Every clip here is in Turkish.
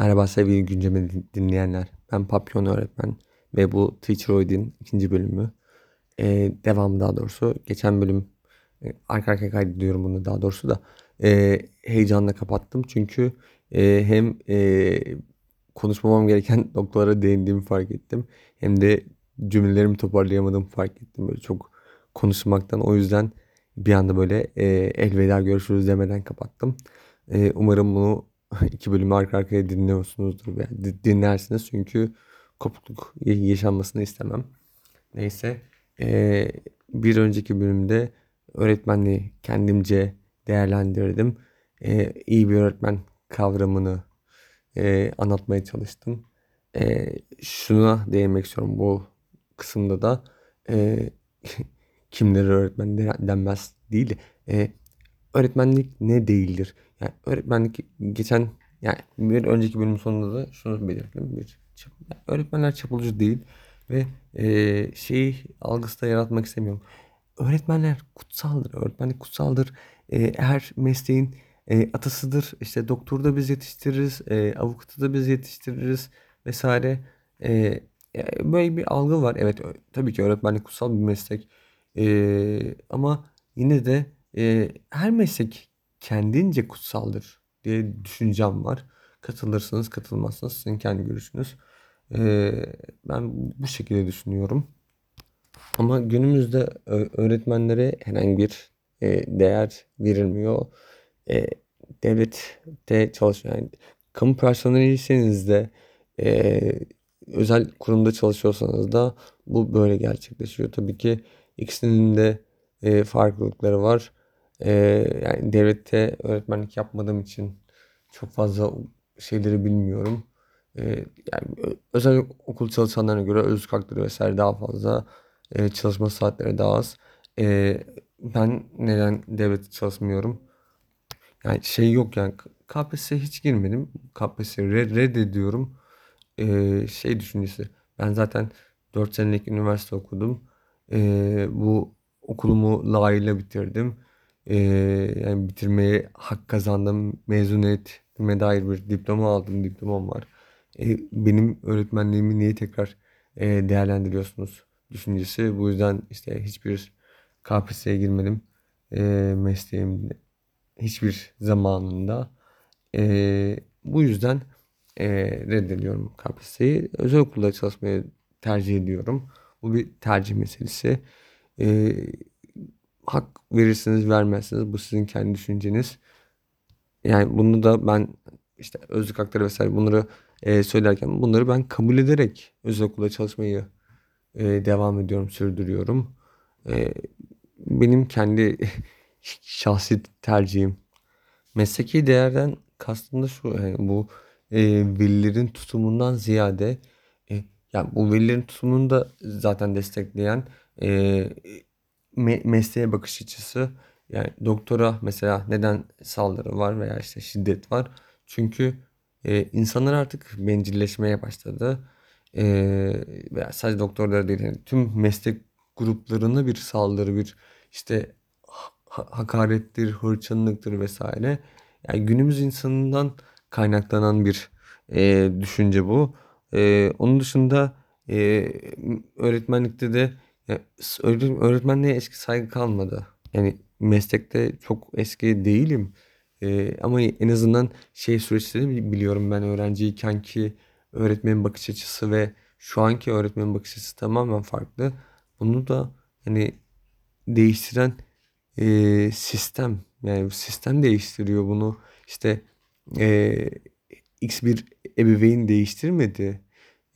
Merhaba sevgili günceme dinleyenler. Ben Papyon öğretmen ve bu Teacher Oid'in ikinci bölümü. Ee, devam daha doğrusu. Geçen bölüm e, arka arkaya kaydediyorum bunu daha doğrusu da e, heyecanla kapattım. Çünkü e, hem e, konuşmamam gereken noktalara değindiğimi fark ettim. Hem de cümlelerimi toparlayamadığımı fark ettim. Böyle çok konuşmaktan o yüzden bir anda böyle e, elveda görüşürüz demeden kapattım. E, umarım bunu iki bölümü arka arkaya dinliyorsunuzdur veya dinlersiniz çünkü kopukluk yaşanmasını istemem. Neyse bir önceki bölümde öğretmenliği kendimce değerlendirdim. Ee, iyi bir öğretmen kavramını anlatmaya çalıştım. Şuna değinmek istiyorum bu kısımda da e, kimleri öğretmen denmez değil. Öğretmenlik ne değildir? Yani öğretmenlik geçen yani bir önceki bölüm sonunda da şunu belirttim. Bir, yani öğretmenler çapulcu değil ve e, şeyi algısı da yaratmak istemiyorum. Öğretmenler kutsaldır. Öğretmenlik kutsaldır. E, her mesleğin e, atasıdır. İşte doktoru da biz yetiştiririz. E, avukatı da biz yetiştiririz vesaire. E, böyle bir algı var. Evet tabii ki öğretmenlik kutsal bir meslek. E, ama yine de e, her meslek kendince kutsaldır diye düşüncem var. Katılırsınız, katılmazsınız. Sizin kendi görüşünüz. E, ben bu şekilde düşünüyorum. Ama günümüzde öğretmenlere herhangi bir e, değer verilmiyor. E, devlette çalışan, yani kamu personeliyseniz de e, özel kurumda çalışıyorsanız da bu böyle gerçekleşiyor. Tabii ki ikisinin de e, farklılıkları var. E, yani devlette öğretmenlik yapmadığım için çok fazla şeyleri bilmiyorum. E, yani özel okul çalışanlarına göre özlük hakları vesaire daha fazla. E, çalışma saatleri daha az. E, ben neden devlette çalışmıyorum? Yani şey yok yani KPSS'ye hiç girmedim. KPSS'yi red, reddediyorum. E, şey düşüncesi. Ben zaten 4 senelik üniversite okudum. E, bu okulumu layığıyla bitirdim. Ee, yani bitirmeye hak kazandım. Mezuniyetime dair bir diploma aldım. Diplomam var. Ee, benim öğretmenliğimi niye tekrar e, değerlendiriyorsunuz düşüncesi. Bu yüzden işte hiçbir KPSS'ye girmedim. E, mesleğimde hiçbir zamanında. E, bu yüzden e, reddediyorum KPSS'yi. Özel okulda çalışmayı tercih ediyorum. Bu bir tercih meselesi. E, hak verirsiniz vermezsiniz bu sizin kendi düşünceniz. Yani bunu da ben işte özlük hakları vesaire bunları e, söylerken bunları ben kabul ederek özel okulda çalışmayı e, devam ediyorum, sürdürüyorum. E, benim kendi şahsi tercihim. Mesleki değerden kastım da şu yani bu e, velilerin tutumundan ziyade e, yani bu velilerin tutumunu da zaten destekleyen e, me- mesleğe bakış açısı. Yani doktora mesela neden saldırı var veya işte şiddet var? Çünkü e, insanlar artık bencilleşmeye başladı. E, veya sadece doktorlara değil yani tüm meslek gruplarına bir saldırı, bir işte ha- hakarettir, hırçınlıktır vesaire. Yani günümüz insanından kaynaklanan bir e, düşünce bu. E, onun dışında e, öğretmenlikte de ya, öğretmenliğe eski saygı kalmadı. Yani meslekte çok eski değilim. Ee, ama en azından şey süreçleri biliyorum ben öğrenciyken ki öğretmenin bakış açısı ve şu anki öğretmenin bakış açısı tamamen farklı. Bunu da hani değiştiren e, sistem yani sistem değiştiriyor bunu. İşte e, X bir ebeveyn değiştirmedi.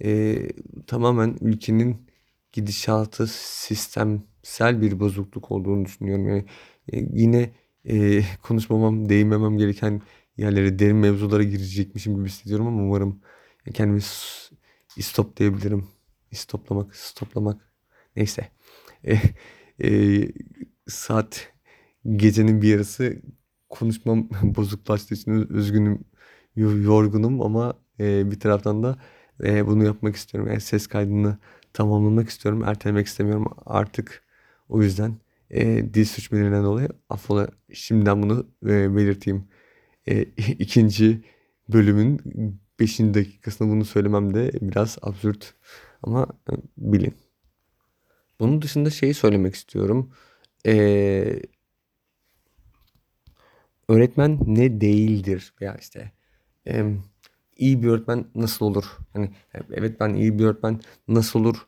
E, tamamen ülkenin gidişatı sistemsel bir bozukluk olduğunu düşünüyorum. Yani e, yine e, konuşmamam, değinmemem gereken yerlere, derin mevzulara girecekmişim gibi hissediyorum ama umarım kendimi stop diyebilirim. Stoplamak, stoplamak. Neyse. E, e, saat gecenin bir yarısı konuşmam bozuklaştığı için üzgünüm, yorgunum ama e, bir taraftan da e, bunu yapmak istiyorum. Yani ses kaydını tamamlamak istiyorum. Ertelemek istemiyorum artık. O yüzden e, dil suçmelerinden dolayı affola şimdiden bunu e, belirteyim. E, ikinci bölümün 5. dakikasında bunu söylemem de biraz absürt ama e, bilin. Bunun dışında şeyi söylemek istiyorum. Ee, öğretmen ne değildir veya işte e, iyi bir öğretmen nasıl olur? Hani evet ben iyi bir öğretmen nasıl olur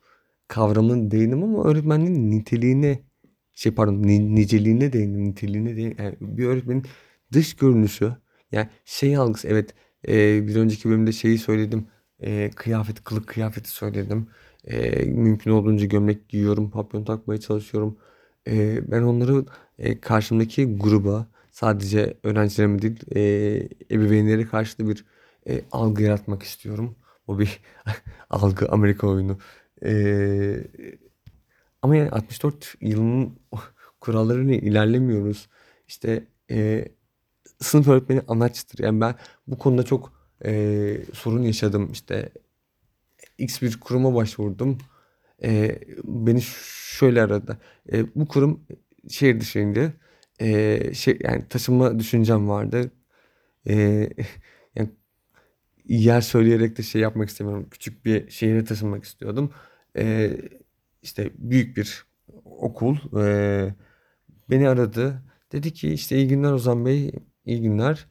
kavramı değilim ama öğretmenin niteliğine şey pardon ni, niceliğine değindim niteliğine değindim. Yani bir öğretmenin dış görünüşü yani şey algısı evet e, bir önceki bölümde şeyi söyledim e, kıyafet kılık kıyafeti söyledim e, mümkün olduğunca gömlek giyiyorum papyon takmaya çalışıyorum e, ben onları e, karşımdaki gruba sadece öğrencilerime değil e, ebeveynlere karşı da bir e, algı yaratmak istiyorum. O bir algı Amerika oyunu. E, ama yani 64 yılının kurallarını ilerlemiyoruz. İşte e, sınıf öğretmeni anaçtır. Yani ben bu konuda çok e, sorun yaşadım. İşte X bir kuruma başvurdum. E, beni şöyle aradı. E, bu kurum şehir dışıydı. E, şey yani taşınma düşüncem vardı. E, yer söyleyerek de şey yapmak istemiyorum. Küçük bir şehire taşınmak istiyordum. E, işte büyük bir okul e, beni aradı. Dedi ki işte iyi günler Ozan Bey, iyi günler.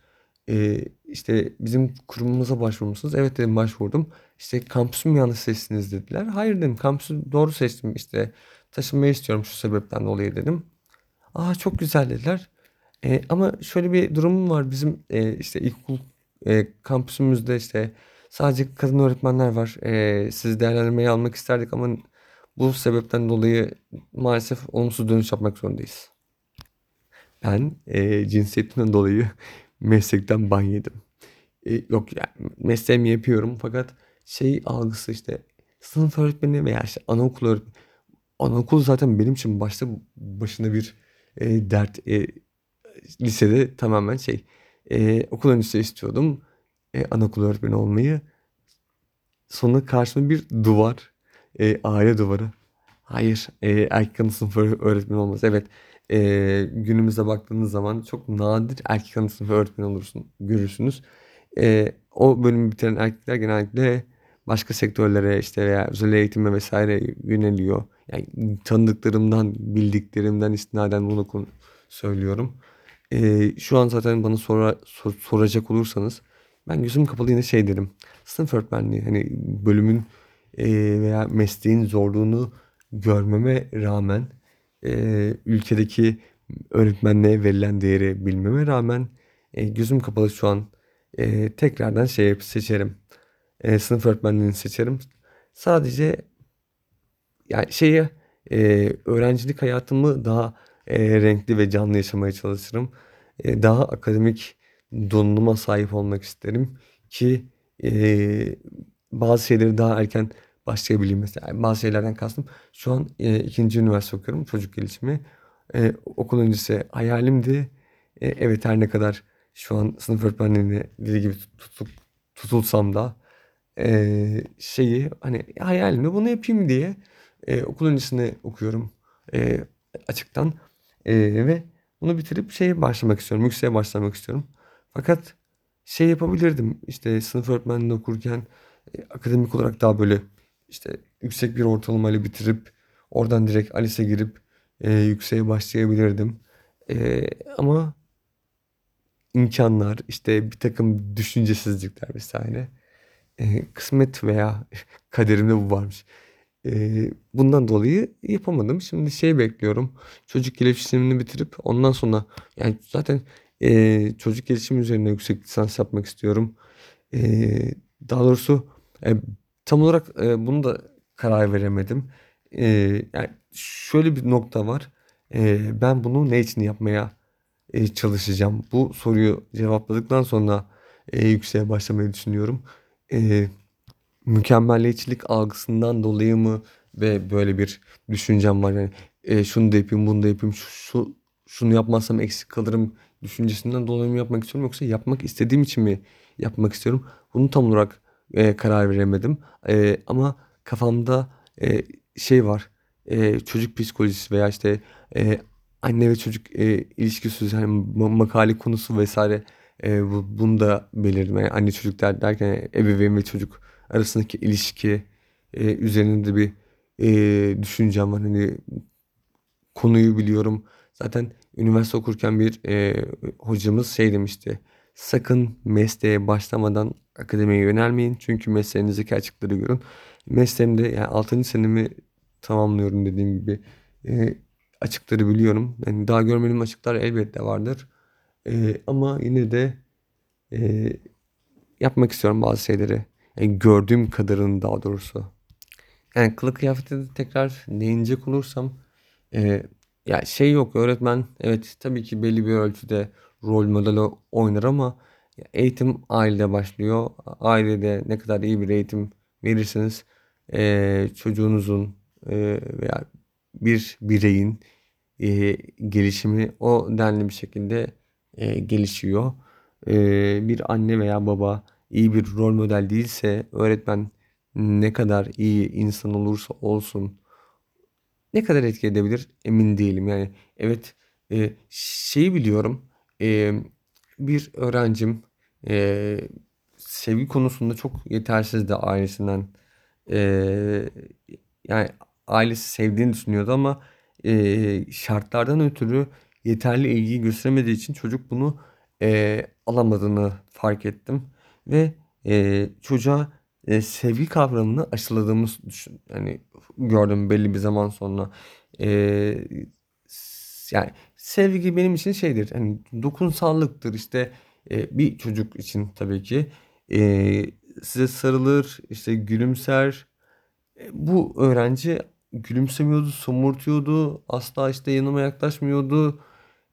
E, işte bizim kurumumuza başvurmuşsunuz. Evet dedim başvurdum. İşte kampüsü mü yanlış seçtiniz dediler. Hayır dedim kampüsü doğru seçtim. İşte taşınmayı istiyorum şu sebepten dolayı dedim. Aa çok güzel dediler. E, ama şöyle bir durumum var. Bizim e, işte ilkokul e, kampüsümüzde işte sadece kadın öğretmenler var. E, sizi değerlendirmeyi almak isterdik ama bu sebepten dolayı maalesef olumsuz dönüş yapmak zorundayız. Ben e, cinsiyetimden dolayı meslekten ban yedim. E, yok yani mesleğimi yapıyorum fakat şey algısı işte sınıf öğretmeni veya işte anaokul öğretmeni. Anaokul zaten benim için başta başına bir e, dert. E, lisede tamamen şey e, okul öncesi istiyordum. E, anaokul öğretmeni olmayı. Sonra karşıma bir duvar. E, aile duvarı. Hayır. E, erkek ana sınıfı öğretmeni olmaz. Evet. E, günümüzde baktığınız zaman çok nadir erkek ana sınıfı öğretmeni olursun, görürsünüz. E, o bölümü bitiren erkekler genellikle başka sektörlere işte veya özel eğitime vesaire yöneliyor. Yani tanıdıklarımdan, bildiklerimden istinaden bunu söylüyorum. Ee, şu an zaten bana sonra sor, soracak olursanız ben gözüm kapalı yine şey derim. Sınıf öğretmenliği hani bölümün e, veya mesleğin zorluğunu görmeme rağmen e, ülkedeki öğretmenliğe verilen değeri bilmeme rağmen e, gözüm kapalı şu an e, tekrardan şey seçerim. E, sınıf öğretmenliğini seçerim. Sadece yani şeyi e, öğrencilik hayatımı daha e, renkli ve canlı yaşamaya çalışırım. E, daha akademik donanıma sahip olmak isterim ki e, bazı şeyleri daha erken başlayabileyim. Mesela yani bazı şeylerden kastım şu an e, ikinci üniversite okuyorum çocuk gelişimi. E, okul öncesi hayalimdi. E, evet her ne kadar şu an sınıf öğretmenliğine dili gibi tutup, tutulsam da e, şeyi hani hayalimde bunu yapayım diye e, okul öncesinde okuyorum e, açıktan e, ve bunu bitirip şeye başlamak istiyorum. Yükseğe başlamak istiyorum. Fakat şey yapabilirdim işte sınıf öğretmenliğinde okurken e, akademik olarak daha böyle işte yüksek bir ortalamayla bitirip oradan direkt ALES'e girip e, yükseğe başlayabilirdim. E, ama imkanlar işte bir takım düşüncesizlikler vesaire e, kısmet veya kaderimde bu varmış. Bundan dolayı yapamadım. Şimdi şey bekliyorum. Çocuk gelişimini bitirip ondan sonra yani zaten e, çocuk gelişimi üzerine yüksek lisans yapmak istiyorum. E, daha doğrusu e, tam olarak e, bunu da karar veremedim. E, yani şöyle bir nokta var. E, ben bunu ne için yapmaya e, çalışacağım? Bu soruyu cevapladıktan sonra e, yükseğe başlamayı düşünüyorum e, mükemmelliyetçilik algısından dolayı mı ve böyle bir düşüncem var. Yani e, şunu da yapayım, bunu da yapayım, şu, şu şunu yapmazsam eksik kalırım düşüncesinden dolayı mı yapmak istiyorum yoksa yapmak istediğim için mi yapmak istiyorum? Bunu tam olarak e, karar veremedim. E, ama kafamda e, şey var. E, çocuk psikolojisi veya işte e, anne ve çocuk e, ilişkisi yani makale konusu vesaire E, bu, bunu da belirttim. Yani anne çocuk der, derken ebeveyn ve çocuk arasındaki ilişki e, üzerinde bir e, düşüncem var. Hani konuyu biliyorum. Zaten üniversite okurken bir e, hocamız şey demişti. Sakın mesleğe başlamadan akademiye yönelmeyin. Çünkü mesleğinizdeki açıkları görün. Mesleğimde yani 6. senemi tamamlıyorum dediğim gibi. E, açıkları biliyorum. Yani daha görmediğim açıklar elbette vardır. E, ama yine de e, yapmak istiyorum bazı şeyleri. Yani gördüğüm kadarını daha doğrusu. Yani kılık kıyafeti de tekrar değinecek olursam e, ya şey yok öğretmen evet tabii ki belli bir ölçüde rol model oynar ama eğitim ailede başlıyor. Ailede ne kadar iyi bir eğitim verirseniz e, çocuğunuzun e, veya bir bireyin e, gelişimi o denli bir şekilde e, gelişiyor. E, bir anne veya baba iyi bir rol model değilse öğretmen ne kadar iyi insan olursa olsun ne kadar etki edebilir emin değilim. Yani evet e, şeyi biliyorum e, bir öğrencim e, sevgi konusunda çok yetersizdi ailesinden. E, yani ailesi sevdiğini düşünüyordu ama e, şartlardan ötürü yeterli ilgiyi gösteremediği için çocuk bunu e, alamadığını fark ettim. Ve e, çocuğa e, sevgi kavramını aşıladığımız düşün. Yani gördüm belli bir zaman sonra. E, yani sevgi benim için şeydir. Hani dokunsallıktır işte e, bir çocuk için tabii ki. E, size sarılır, işte gülümser. E, bu öğrenci gülümsemiyordu, somurtuyordu. Asla işte yanıma yaklaşmıyordu.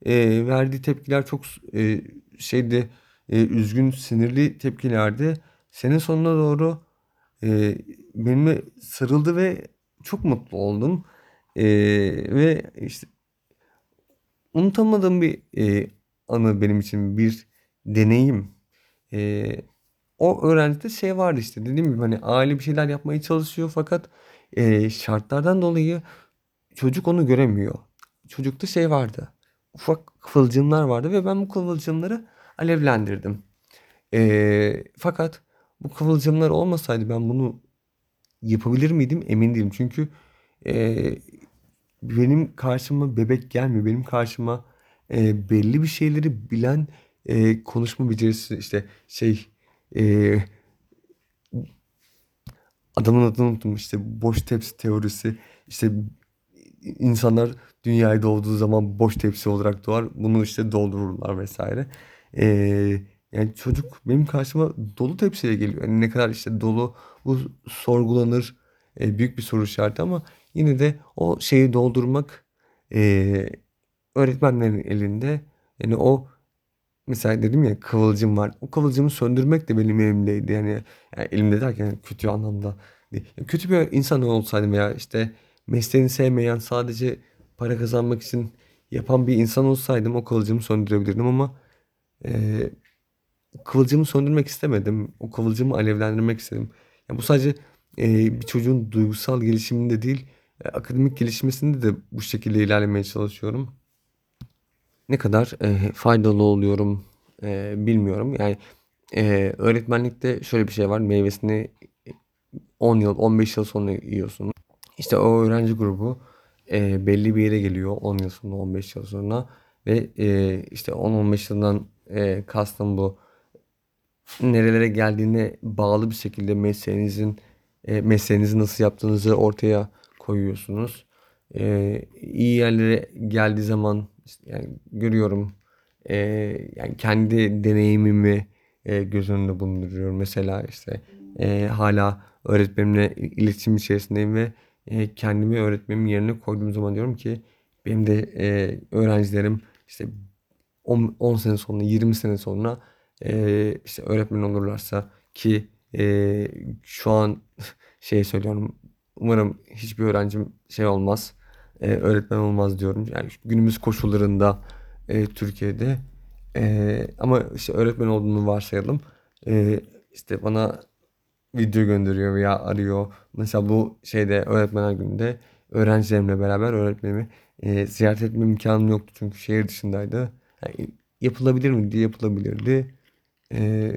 E, verdiği tepkiler çok e, şeydi, e, üzgün, sinirli tepkilerdi. Sene sonuna doğru e, benimle sarıldı ve çok mutlu oldum. E, ve işte unutamadığım bir e, anı benim için bir deneyim. E, o öğrencide şey vardı işte dediğim gibi hani aile bir şeyler yapmaya çalışıyor fakat e, şartlardan dolayı çocuk onu göremiyor. Çocukta şey vardı. Ufak kıvılcımlar vardı ve ben bu kıvılcımları alevlendirdim. E, fakat bu kıvılcımlar olmasaydı ben bunu yapabilir miydim emin değilim. Çünkü e, benim karşıma bebek gelmiyor. Benim karşıma e, belli bir şeyleri bilen e, konuşma becerisi işte şey e, adamın adını unuttum işte boş tepsi teorisi işte insanlar dünyaya doğduğu zaman boş tepsi olarak doğar bunu işte doldururlar vesaire. E, yani çocuk benim karşıma dolu tepsiyle geliyor. Yani ne kadar işte dolu bu sorgulanır e, büyük bir soru işareti ama yine de o şeyi doldurmak e, öğretmenlerin elinde. Yani o mesela dedim ya kıvılcım var. O kıvılcımı söndürmek de benim elimdeydi. Yani, yani elimde derken kötü anlamda. Yani kötü bir insan olsaydım veya işte mesleğini sevmeyen sadece para kazanmak için yapan bir insan olsaydım o kıvılcımı söndürebilirdim ama e, kıvılcımı söndürmek istemedim. O kıvılcımı alevlendirmek istedim. Yani bu sadece e, bir çocuğun duygusal gelişiminde değil, e, akademik gelişmesinde de bu şekilde ilerlemeye çalışıyorum. Ne kadar e, faydalı oluyorum e, bilmiyorum. Yani e, öğretmenlikte şöyle bir şey var. Meyvesini 10 yıl, 15 yıl sonra yiyorsun. İşte o öğrenci grubu e, belli bir yere geliyor 10 yıl sonra, 15 yıl sonra ve e, işte 10-15 yıldan e, kastım bu nerelere geldiğine bağlı bir şekilde mesleğinizin e, mesleğinizi nasıl yaptığınızı ortaya koyuyorsunuz. E, iyi yerlere geldiği zaman işte yani görüyorum e, yani kendi deneyimimi e, göz önünde bulunduruyorum. Mesela işte e, hala öğretmenimle iletişim içerisindeyim ve e, kendimi öğretmenin yerine koyduğum zaman diyorum ki benim de e, öğrencilerim işte 10, 10 sene sonra 20 sene sonra e, işte öğretmen olurlarsa ki e, şu an şey söylüyorum umarım hiçbir öğrencim şey olmaz e, öğretmen olmaz diyorum. Yani günümüz koşullarında e, Türkiye'de e, ama işte öğretmen olduğunu varsayalım. E, işte bana video gönderiyor veya arıyor. Mesela bu şeyde öğretmenler gününde öğrencilerimle beraber öğretmenimi e, ziyaret etme imkanım yoktu çünkü şehir dışındaydı yani yapılabilir mi diye yapılabilirdi e,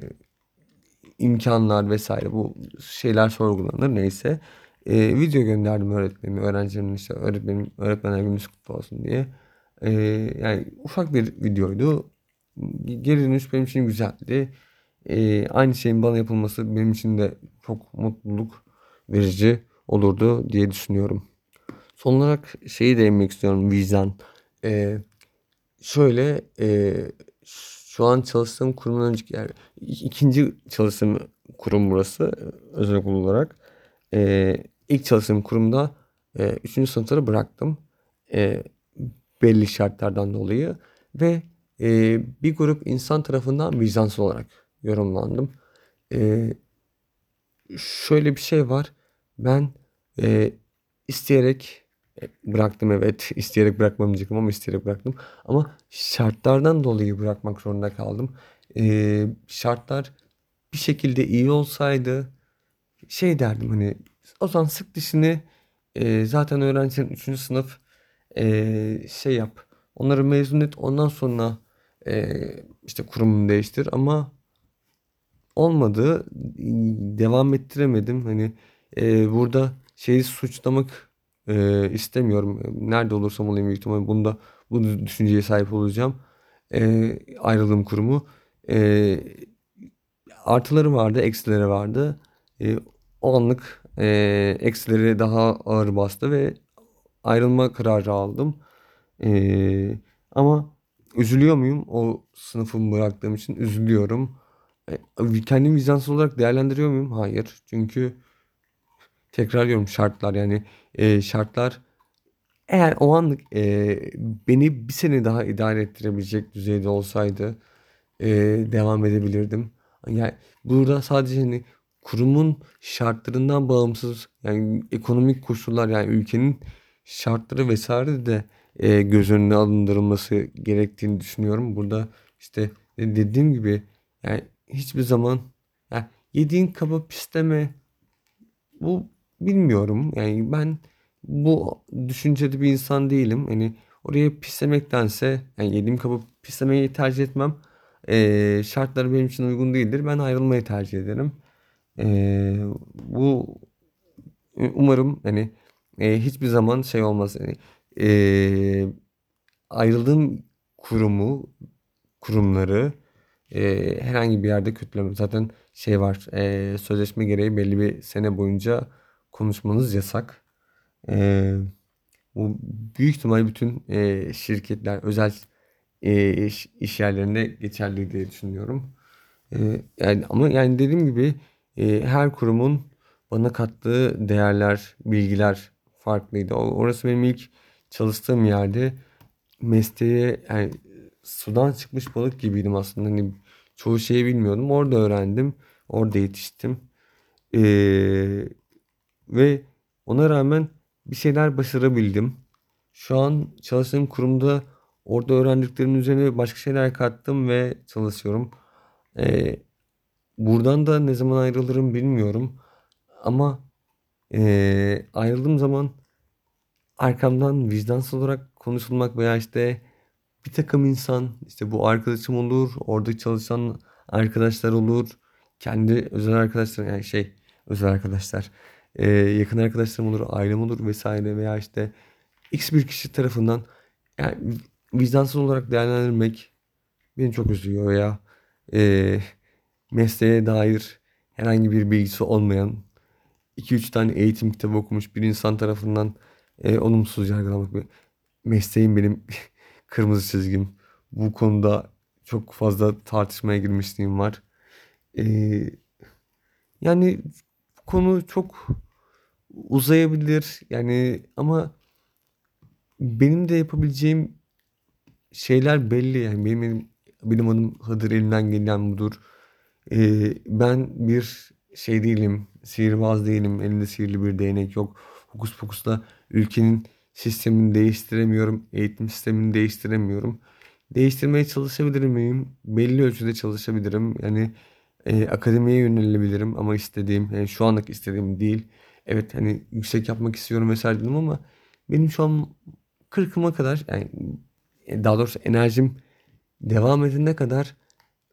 imkanlar vesaire bu şeyler sorgulanır neyse. E, video gönderdim öğretmenime, öğrencilerimin işte öğretmenim, öğretmenler gününüz kutlu olsun diye. E, yani ufak bir videoydu. Geri dönüş benim için güzeldi. E, aynı şeyin bana yapılması benim için de çok mutluluk verici olurdu diye düşünüyorum. Son olarak şeyi değinmek istiyorum vicdan. E, şöyle e, şu an çalıştığım kurumun önceki yani ikinci çalıştığım kurum burası özel okul olarak. E, ilk çalıştığım kurumda e, üçüncü sınıfları bıraktım. E, belli şartlardan dolayı ve e, bir grup insan tarafından vicdansız olarak yorumlandım. E, şöyle bir şey var. Ben e, isteyerek bıraktım evet. isteyerek bırakmam diyecektim ama isteyerek bıraktım. Ama şartlardan dolayı bırakmak zorunda kaldım. E, şartlar bir şekilde iyi olsaydı şey derdim hani o zaman sık dişini e, zaten öğrencilerin 3. sınıf e, şey yap. Onları mezun et ondan sonra e, işte kurumunu değiştir ama olmadı. Devam ettiremedim. Hani e, burada şeyi suçlamak e, istemiyorum. Nerede olursam olayım büyük ihtimalle bunda bu düşünceye sahip olacağım. E, ayrıldığım kurumu. E, artıları vardı, eksileri vardı. E, o anlık e, eksileri daha ağır bastı ve ayrılma kararı aldım. E, ama üzülüyor muyum? O sınıfımı bıraktığım için üzülüyorum. E, kendimi vicdansız olarak değerlendiriyor muyum? Hayır. Çünkü tekrarlıyorum şartlar yani e, şartlar eğer o anlık e, beni bir sene daha idare ettirebilecek düzeyde olsaydı e, devam edebilirdim. Yani burada sadece hani kurumun şartlarından bağımsız yani ekonomik koşullar yani ülkenin şartları vesaire de e, göz önüne alındırılması gerektiğini düşünüyorum. Burada işte dediğim gibi yani hiçbir zaman yani yediğin kaba pisleme bu bilmiyorum. Yani ben bu düşüncede bir insan değilim. Hani oraya pislemektense yani yediğim kabı pislemeyi tercih etmem. Ee, şartları benim için uygun değildir. Ben ayrılmayı tercih ederim. Ee, bu umarım hani e, hiçbir zaman şey olmaz. Yani, e, ayrıldığım kurumu, kurumları e, herhangi bir yerde kötülemem. Zaten şey var, e, sözleşme gereği belli bir sene boyunca konuşmanız yasak. E, bu büyük ihtimal bütün e, şirketler, özel e, iş, iş yerlerinde geçerli diye düşünüyorum. E, yani ama yani dediğim gibi e, her kurumun bana kattığı değerler, bilgiler farklıydı. Orası benim ilk çalıştığım yerde mesleğe yani sudan çıkmış balık gibiydim aslında. Hani çoğu şeyi bilmiyordum. Orada öğrendim. Orada yetiştim. Ee, ve ona rağmen bir şeyler başarabildim. Şu an çalıştığım kurumda orada öğrendiklerimin üzerine başka şeyler kattım ve çalışıyorum. Ee, buradan da ne zaman ayrılırım bilmiyorum. Ama ee, ayrıldığım zaman arkamdan vicdansız olarak konuşulmak veya işte bir takım insan işte bu arkadaşım olur, orada çalışan arkadaşlar olur, kendi özel arkadaşlar yani şey özel arkadaşlar e, yakın arkadaşlarım olur, ailem olur vesaire veya işte x bir kişi tarafından yani vicdansız olarak değerlendirmek beni çok üzüyor ya. E, mesleğe dair herhangi bir bilgisi olmayan 2-3 tane eğitim kitabı okumuş bir insan tarafından e, olumsuz yargılamak. Mesleğim benim kırmızı çizgim. Bu konuda çok fazla tartışmaya girmişliğim var. E, yani konu çok uzayabilir yani ama benim de yapabileceğim şeyler belli yani benim benim, benim adım Hıdır elimden gelen budur. Ee, ben bir şey değilim, sihirbaz değilim, elimde sihirli bir değnek yok. Fokus fokusla ülkenin sistemini değiştiremiyorum, eğitim sistemini değiştiremiyorum. Değiştirmeye çalışabilir miyim? Belli ölçüde çalışabilirim. Yani e, akademiye yönelebilirim ama istediğim, yani şu anlık istediğim değil. Evet hani yüksek yapmak istiyorum vesaire dedim ama benim şu an kırkıma kadar yani e, daha doğrusu enerjim devam edene kadar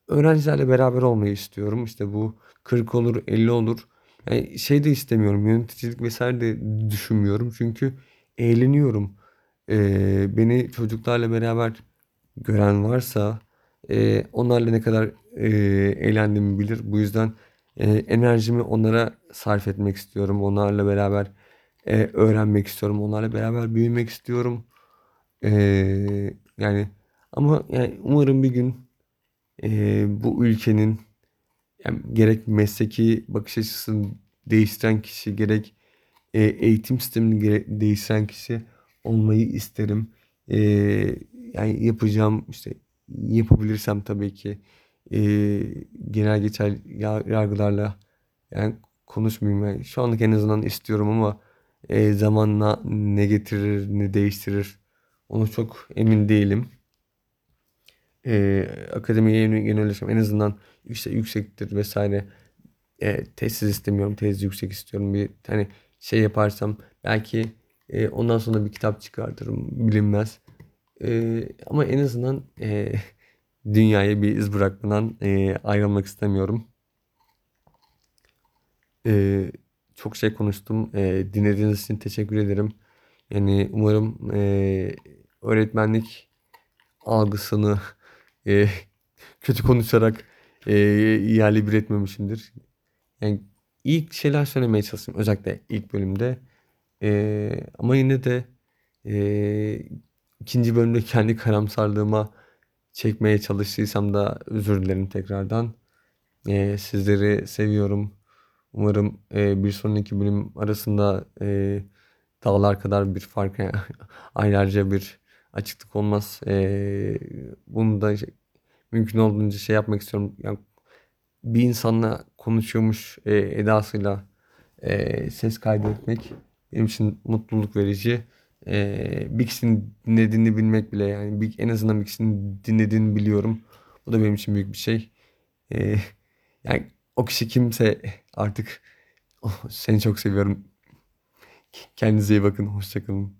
öğrencilerle beraber olmayı istiyorum. İşte bu 40 olur, 50 olur. Yani şey de istemiyorum. Yöneticilik vesaire de düşünmüyorum. Çünkü eğleniyorum. Ee, beni çocuklarla beraber gören varsa e, onlarla ne kadar e, eğlendiğimi bilir. Bu yüzden e, enerjimi onlara sarf etmek istiyorum. Onlarla beraber e, öğrenmek istiyorum. Onlarla beraber büyümek istiyorum. E, yani ama yani umarım bir gün e, bu ülkenin yani gerek mesleki bakış açısını değiştiren kişi gerek e, eğitim sistemini değiştiren kişi olmayı isterim. E, yani yapacağım işte yapabilirsem tabii ki e, genel geçer ya- yargılarla yani konuşmayayım. Yani şu anlık en azından istiyorum ama e, zamanla ne getirir ne değiştirir onu çok emin değilim. E, akademiye yön- yönelirsem en azından işte yüksektir vesaire e, tezsiz istemiyorum. Tez yüksek istiyorum. Bir hani şey yaparsam belki e, ondan sonra bir kitap çıkartırım. Bilinmez. E, ama en azından e, dünyaya bir iz bırakmadan e, ayrılmak istemiyorum. E, çok şey konuştum. E, dinlediğiniz için teşekkür ederim. Yani umarım e, öğretmenlik algısını e, kötü konuşarak e, yerle bir etmemişimdir. Yani ilk şeyler söylemeye çalıştım. Özellikle ilk bölümde. Ee, ama yine de ee, ikinci bölümde kendi karamsarlığıma çekmeye çalıştıysam da özür dilerim tekrardan. Ee, sizleri seviyorum. Umarım ee, bir sonraki bölüm arasında ee, dağlar kadar bir fark, aylarca bir açıklık olmaz. Ee, bunu da şey- mümkün olduğunca şey yapmak istiyorum. Yani bir insanla konuşuyormuş e, edasıyla e, ses kaydetmek benim için mutluluk verici. E, bir kişinin dinlediğini bilmek bile yani bir, en azından kişinin dinlediğini biliyorum. Bu da benim için büyük bir şey. E, yani o kişi kimse artık oh, seni çok seviyorum. Kendinize iyi bakın. Hoşça kalın.